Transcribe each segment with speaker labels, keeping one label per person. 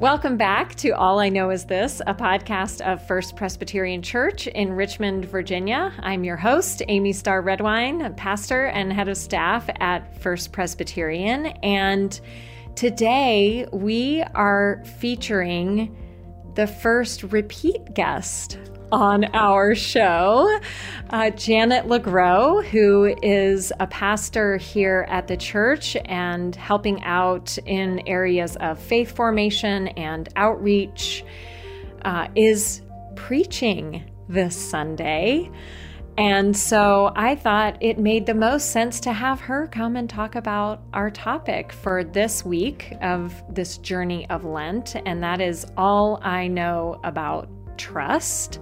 Speaker 1: Welcome back to All I Know Is This, a podcast of First Presbyterian Church in Richmond, Virginia. I'm your host, Amy Starr Redwine, pastor and head of staff at First Presbyterian. And today we are featuring the first repeat guest on our show, uh, Janet LeGros, who is a pastor here at the church and helping out in areas of faith formation and outreach, uh, is preaching this Sunday. And so I thought it made the most sense to have her come and talk about our topic for this week of this journey of Lent, and that is all I know about trust.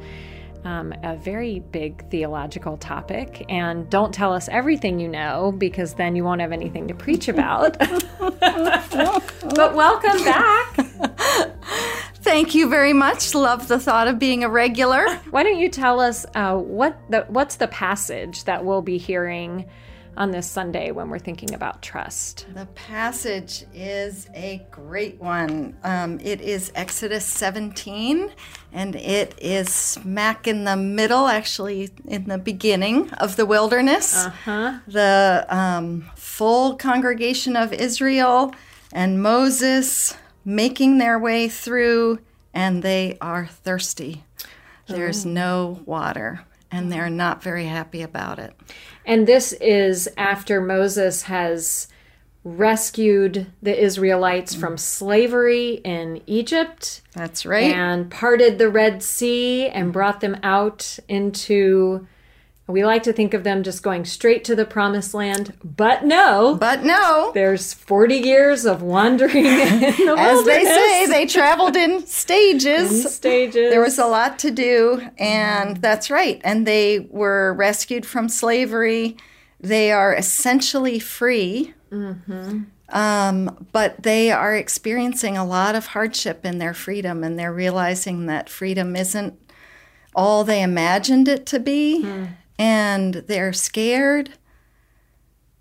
Speaker 1: Um, a very big theological topic. And don't tell us everything you know because then you won't have anything to preach about. but welcome back.
Speaker 2: Thank you very much. Love the thought of being a regular.
Speaker 1: Why don't you tell us uh, what the what's the passage that we'll be hearing on this Sunday when we're thinking about trust?
Speaker 2: The passage is a great one. Um, it is Exodus 17, and it is smack in the middle, actually, in the beginning of the wilderness.
Speaker 1: Uh-huh.
Speaker 2: The um, full congregation of Israel and Moses making their way through, and they are thirsty. There's oh. no water, and they're not very happy about it.
Speaker 1: And this is after Moses has rescued the Israelites mm. from slavery in Egypt.
Speaker 2: That's right.
Speaker 1: And parted the Red Sea and mm. brought them out into we like to think of them just going straight to the promised land, but no.
Speaker 2: But no.
Speaker 1: There's 40 years of wandering in the
Speaker 2: As they say, they traveled in stages.
Speaker 1: In stages.
Speaker 2: There was a lot to do, and that's right. And they were rescued from slavery. They are essentially free.
Speaker 1: Mm-hmm.
Speaker 2: Um, but they are experiencing a lot of hardship in their freedom, and they're realizing that freedom isn't all they imagined it to be. Mm and they're scared,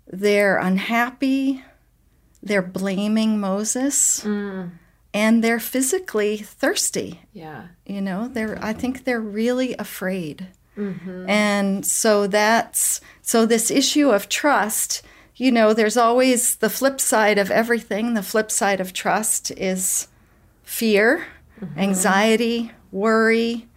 Speaker 2: they're unhappy, they're blaming Moses.
Speaker 1: Mm.
Speaker 2: And they're physically thirsty.
Speaker 1: Yeah.
Speaker 2: You know, they're I think they're really afraid.
Speaker 1: Mm-hmm.
Speaker 2: And so that's so this issue of trust, you know, there's always the flip side of everything. The flip side of trust is fear, mm-hmm. anxiety, worry,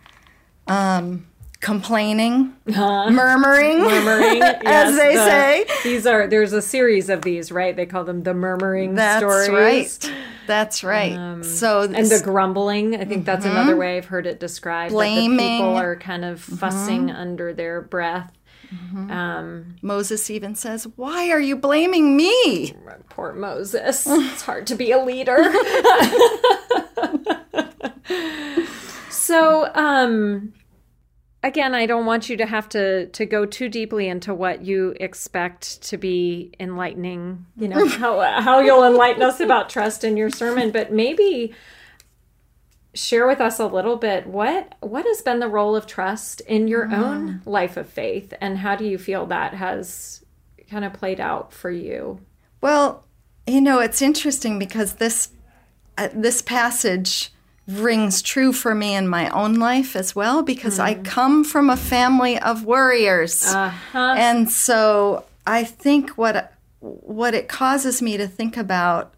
Speaker 2: um, complaining,
Speaker 1: uh,
Speaker 2: murmuring,
Speaker 1: murmuring, yes,
Speaker 2: as they
Speaker 1: the,
Speaker 2: say.
Speaker 1: These are there's a series of these, right? They call them the murmuring
Speaker 2: that's
Speaker 1: stories.
Speaker 2: right. That's right.
Speaker 1: Um,
Speaker 2: so
Speaker 1: this, and the grumbling, I think that's mm-hmm. another way I've heard it described.
Speaker 2: Blaming.
Speaker 1: That people are kind of fussing mm-hmm. under their breath.
Speaker 2: Mm-hmm.
Speaker 1: Um,
Speaker 2: Moses even says, "Why are you blaming me?"
Speaker 1: Poor Moses. it's hard to be a leader. so, um, again, I don't want you to have to to go too deeply into what you expect to be enlightening. You know how how you'll enlighten us about trust in your sermon, but maybe share with us a little bit what what has been the role of trust in your mm. own life of faith, and how do you feel that has kind of played out for you?
Speaker 2: Well, you know, it's interesting because this uh, this passage rings true for me in my own life as well because mm. I come from a family of worriers.
Speaker 1: Uh-huh.
Speaker 2: And so I think what what it causes me to think about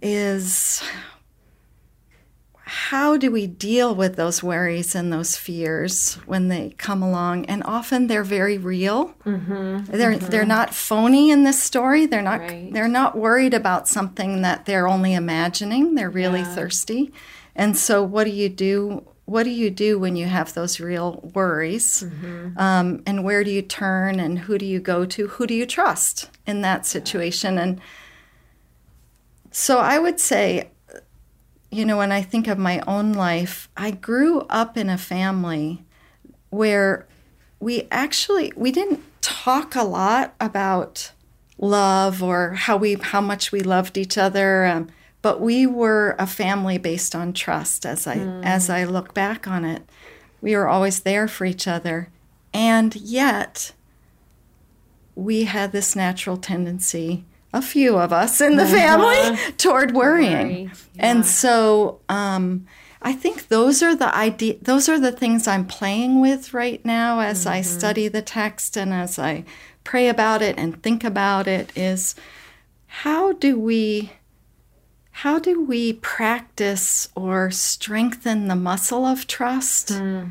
Speaker 2: is how do we deal with those worries and those fears when they come along and often they're very real
Speaker 1: mm-hmm.
Speaker 2: they're
Speaker 1: mm-hmm.
Speaker 2: they're not phony in this story they're not
Speaker 1: right.
Speaker 2: they're not worried about something that they're only imagining they're really
Speaker 1: yeah.
Speaker 2: thirsty and so, what do you do? What do you do when you have those real worries?
Speaker 1: Mm-hmm.
Speaker 2: Um, and where do you turn? And who do you go to? Who do you trust in that situation? And so, I would say, you know, when I think of my own life, I grew up in a family where we actually we didn't talk a lot about love or how we how much we loved each other. Um, but we were a family based on trust as I mm. as I look back on it. We were always there for each other. And yet we had this natural tendency a few of us in the family toward worrying.
Speaker 1: Worry,
Speaker 2: And so um, I think those are the idea those are the things I'm playing with right now as I study the text and as I pray about it and think about it is how do we how do we practice or strengthen the muscle of trust mm.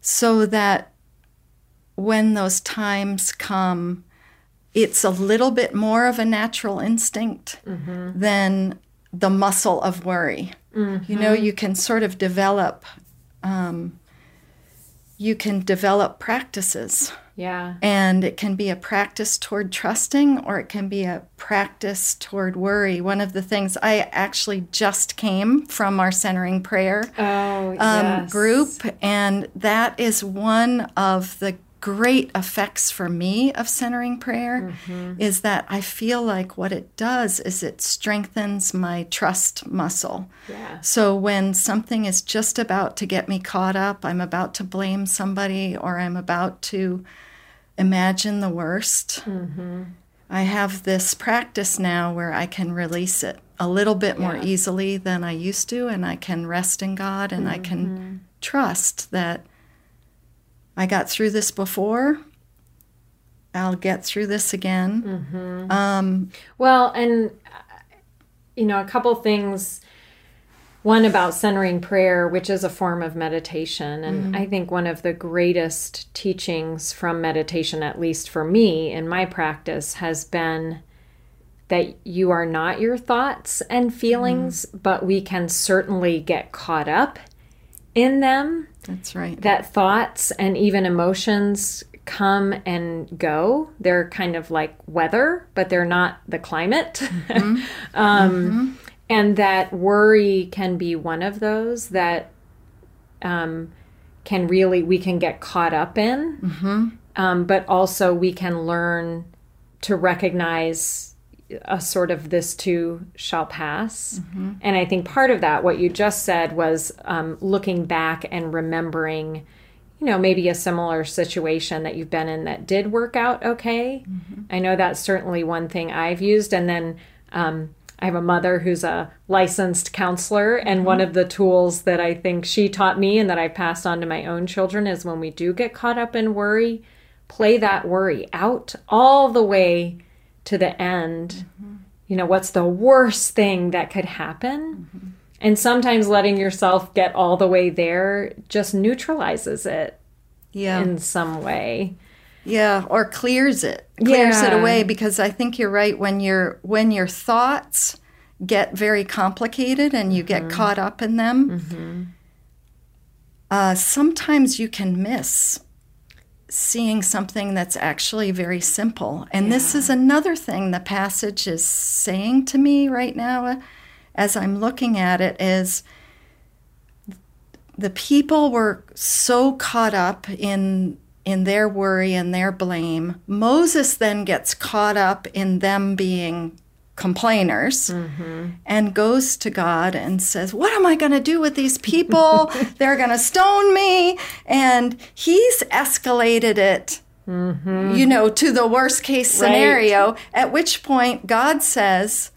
Speaker 2: so that when those times come it's a little bit more of a natural instinct mm-hmm. than the muscle of worry. You know, mm-hmm. you can sort of develop, um, you can develop practices,
Speaker 1: Yeah.
Speaker 2: and it can be a practice toward trusting or it can be a practice toward worry. One of the things I actually just came from our centering prayer
Speaker 1: Oh,
Speaker 2: um,
Speaker 1: yes.
Speaker 2: group, and that is one of the great effects for me of centering prayer
Speaker 1: Mm-hmm.
Speaker 2: is that I feel like what it does is it strengthens my trust muscle.
Speaker 1: Yeah.
Speaker 2: So when something is just about to get me caught up, I'm about to blame somebody or I'm about to imagine the worst.
Speaker 1: Mm-hmm.
Speaker 2: I have this practice now where I can release it a little bit more
Speaker 1: Yeah.
Speaker 2: easily than I used to, and I can rest in God and I
Speaker 1: Mm-hmm.
Speaker 2: can trust that I got through this before. I'll get through this again.
Speaker 1: Mm-hmm.
Speaker 2: Um,
Speaker 1: Well, and uh, you know, a couple things. One about centering prayer, which is a form of meditation. And mm-hmm. I think one of the greatest teachings from meditation, at least for me in my practice, has been that you are not your thoughts and feelings, mm-hmm. but we can certainly get caught up in them
Speaker 2: that's right.
Speaker 1: that thoughts and even emotions come and go. They're kind of like weather, but they're not the climate. Mm-hmm. um, And that worry can be one of those that um, can really, we can get caught up in. Um, but also, we can learn to recognize a sort of this too shall pass. And I think part of that, what you just said, was um, looking back and remembering, you know, maybe a similar situation that you've been in that did work out okay. I know that's certainly one thing I've used. And then um, I have a mother who's a licensed counselor, and mm-hmm. one of the tools that I think she taught me and that I passed on to my own children is when we do get caught up in worry, play that worry out all the way to the end. Mm-hmm. You know, what's the worst thing that could happen? Mm-hmm. And sometimes letting yourself get all the way there just neutralizes it
Speaker 2: Yeah.
Speaker 1: in some way.
Speaker 2: Yeah, or clears it. Clears it away because I think you're right when your when your thoughts get very complicated and you
Speaker 1: Mm-hmm.
Speaker 2: get caught up in them. Uh, sometimes you can miss seeing something that's actually very simple. And this is another thing the passage is saying to me right now uh, as I'm looking at it is the people were so caught up in in their worry and their blame. Moses then gets caught up in them being complainers mm-hmm. and goes to God and says, What am I going to do with these people? They're going to stone me. And he's escalated it, mm-hmm. you know, to the worst case scenario, at which point God says,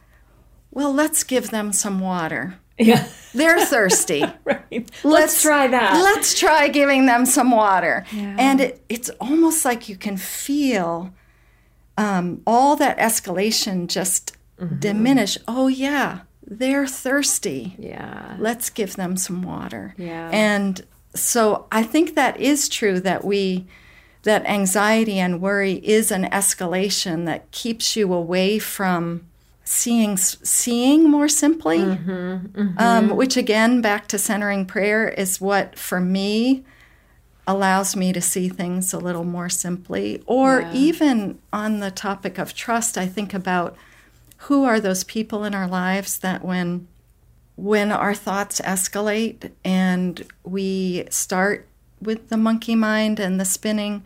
Speaker 2: Well, let's give them some water.
Speaker 1: Yeah.
Speaker 2: They're thirsty.
Speaker 1: right. Let's, try that.
Speaker 2: Let's try giving them some water. And it, it's almost like you can feel um, all that escalation just
Speaker 1: Mm-hmm.
Speaker 2: diminish. Oh, yeah, they're thirsty.
Speaker 1: yeah.
Speaker 2: Let's give them some water.
Speaker 1: Yeah.
Speaker 2: And so I think that is true that we that anxiety and worry is an escalation that keeps you away from seeing seeing more simply Um, which again back to centering prayer is what for me allows me to see things a little more simply or
Speaker 1: Yeah.
Speaker 2: even on the topic of trust i think about who are those people in our lives that when when our thoughts escalate and we start with the monkey mind and the spinning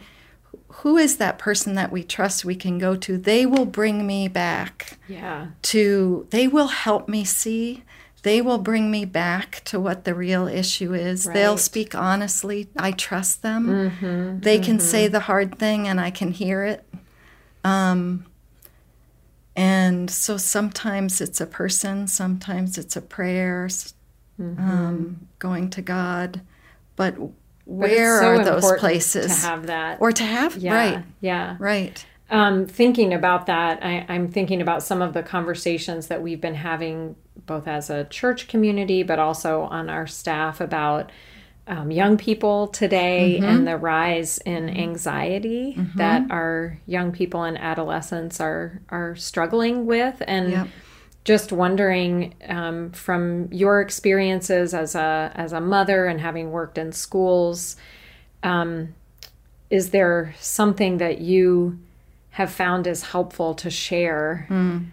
Speaker 2: who is that person that we trust we can go to? They will bring me back
Speaker 1: Yeah.
Speaker 2: to they will help me see. They will bring me back to what the real issue is. They'll speak honestly. I trust them. They can say the hard thing and i can hear it. Um, And so sometimes it's a person, sometimes it's a prayer, mm-hmm. um, going to God. But where
Speaker 1: so
Speaker 2: are those places
Speaker 1: to have that.
Speaker 2: Or to have
Speaker 1: yeah,
Speaker 2: right.
Speaker 1: yeah.
Speaker 2: Right.
Speaker 1: Um, thinking about that I, i'm thinking about some of the conversations that we've been having both as a church community but also on our staff about um, young people today mm-hmm. and the rise in mm-hmm. anxiety mm-hmm. that our young people and adolescents are are struggling with. And yep just wondering um, from your experiences as a as a mother and having worked in schools, um, is there something that you have found is helpful to share?
Speaker 2: Mm.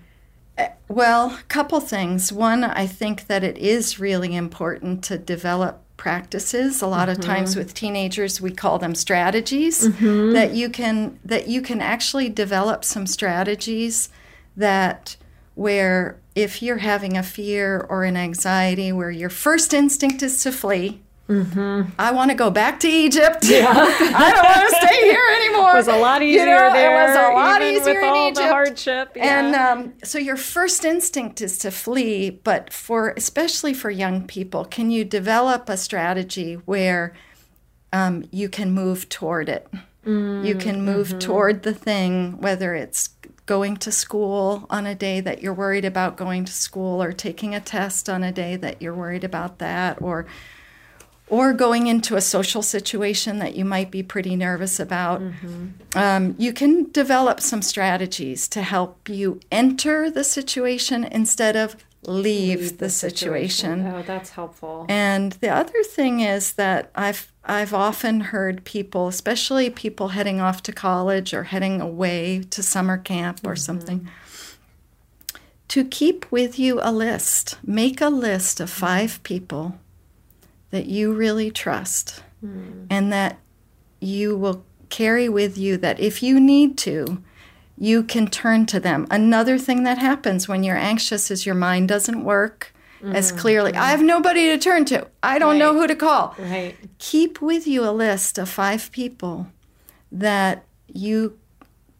Speaker 2: Well, a couple things. One, I think that it is really important to develop practices a lot mm-hmm. of times with teenagers we call them strategies mm-hmm. that you can that you can actually develop some strategies that where if you're having a fear or an anxiety where your first instinct is to flee, Mm-hmm. I want to go back to Egypt. Yeah. I don't want to stay here anymore.
Speaker 1: It was a lot easier you know, there. It was a lot easier with all in Egypt. the hardship.
Speaker 2: Yeah. And um, so your first instinct is to flee, but for especially for young people, can you develop a strategy where um, you can move toward it? Mm, you can move mm-hmm. toward the thing, whether it's going to school on a day that you're worried about going to school or taking a test on a day that you're worried about that or or going into a social situation that you might be pretty nervous about mm-hmm. um, you can develop some strategies to help you enter the situation instead of leave, the, situation.
Speaker 1: situation. Oh, that's helpful.
Speaker 2: And the other thing is that I've I've often heard people, especially people heading off to college or heading away to summer camp or mm-hmm. something, to keep with you a list. Make a list of five people that you really trust mm. and that you will carry with you that if you need to, you can turn to them. Another thing that happens when you're anxious is your mind doesn't work mm-hmm. as clearly. Mm-hmm. I have nobody to turn to. I don't right. know who to call.
Speaker 1: Right.
Speaker 2: Keep with you a list of five people that you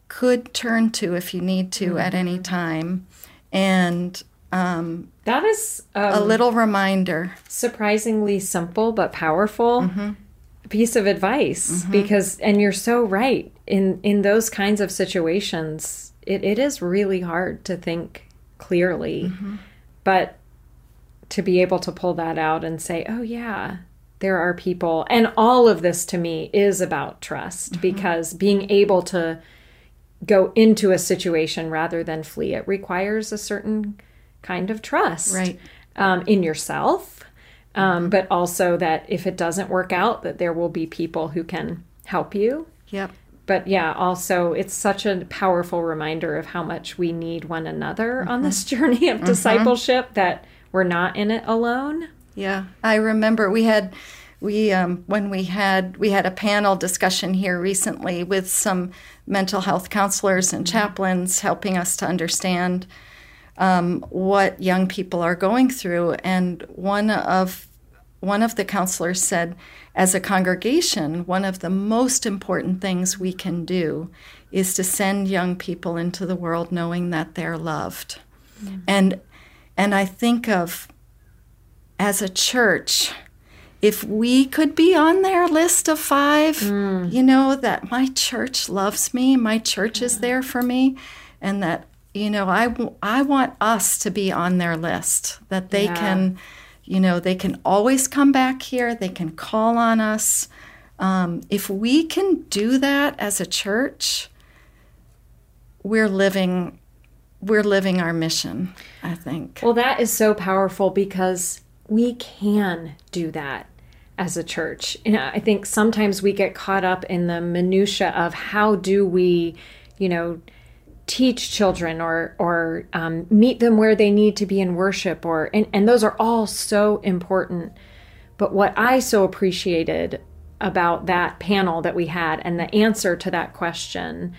Speaker 2: could turn to if you need to mm-hmm. at any time. And um,
Speaker 1: that is
Speaker 2: um, a little reminder.
Speaker 1: Surprisingly simple but powerful mm-hmm. piece of advice mm-hmm. because, and you're so right in in those kinds of situations. It, it is really hard to think clearly, mm-hmm. but to be able to pull that out and say, oh, yeah, there are people. And all of this to me is about trust mm-hmm. because being able to go into a situation rather than flee, it requires a certain kind of trust
Speaker 2: right.
Speaker 1: um, in yourself. Um, mm-hmm. but also that if it doesn't work out, that there will be people who can help you.
Speaker 2: Yep.
Speaker 1: But yeah, also it's such a powerful reminder of how much we need one another mm-hmm. on this journey of mm-hmm. discipleship that we're not in it alone.
Speaker 2: Yeah, I remember we had we um, when we had we had a panel discussion here recently with some mental health counselors and mm-hmm. chaplains helping us to understand um, what young people are going through. And one of one of the counselors said, as a congregation, one of the most important things we can do is to send young people into the world knowing that they're loved. Mm-hmm. And and I think of as a church, if we could be on their list of five, mm. you know, that my church loves me, my church is there for me, and that, you know, I, I want us to be on their list, that they yeah. can, you know, they can always come back here, they can call on us. Um, if we can do that as a church, we're living we're living our mission, I think.
Speaker 1: Well, that is so powerful because we can do that as a church. And I think sometimes we get caught up in the minutia of how do we, you know, teach children or or um, meet them where they need to be in worship or and, and those are all so important. But what I so appreciated about that panel that we had and the answer to that question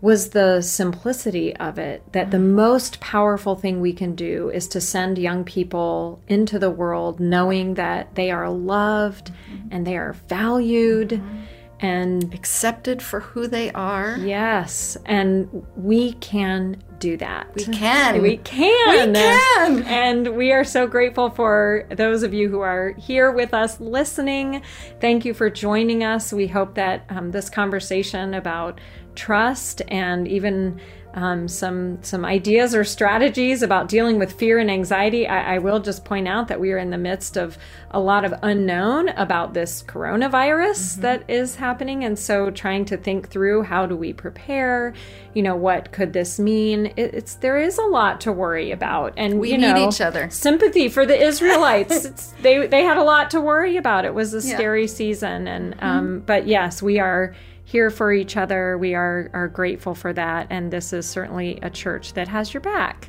Speaker 1: was the simplicity of it that the most powerful thing we can do is to send young people into the world knowing that they are loved mm-hmm. and they are valued mm-hmm. And
Speaker 2: accepted for who they are.
Speaker 1: Yes, and we can do that.
Speaker 2: We can.
Speaker 1: We can.
Speaker 2: We can.
Speaker 1: And we are so grateful for those of you who are here with us listening. Thank you for joining us. We hope that um, this conversation about trust and even um, some some ideas or strategies about dealing with fear and anxiety. I, I, will just point out that we are in the midst of a lot of unknown about this coronavirus mm-hmm. that is happening, and so trying to think through how do we prepare. You know, what could this mean? It, it's there is a lot to worry about, and
Speaker 2: we
Speaker 1: you
Speaker 2: need
Speaker 1: know,
Speaker 2: each other.
Speaker 1: Sympathy for the Israelites. they they had a lot to worry about. It was a yeah. scary season, and mm-hmm. um, but yes, we are here for each other. We are, are grateful for that. And this is certainly a church that has your back.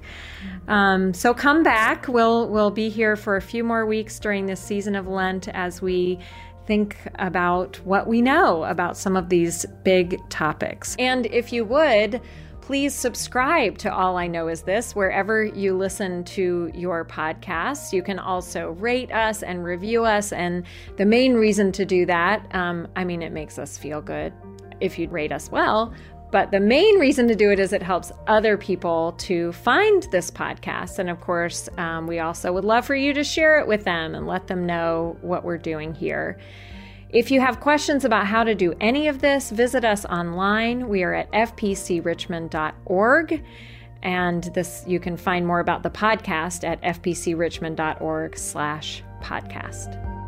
Speaker 1: Um, so come back. We'll, we'll be here for a few more weeks during this season of Lent as we think about what we know about some of these big topics. And if you would, please subscribe to All I Know Is This wherever you listen to your podcasts. You can also rate us and review us. And the main reason to do that, um, I mean, it makes us feel good if you'd rate us well. But the main reason to do it is it helps other people to find this podcast. And of course, um, we also would love for you to share it with them and let them know what we're doing here. If you have questions about how to do any of this, visit us online. We are at fpcrichmond.org. And this you can find more about the podcast at fpcrichmond.org slash podcast.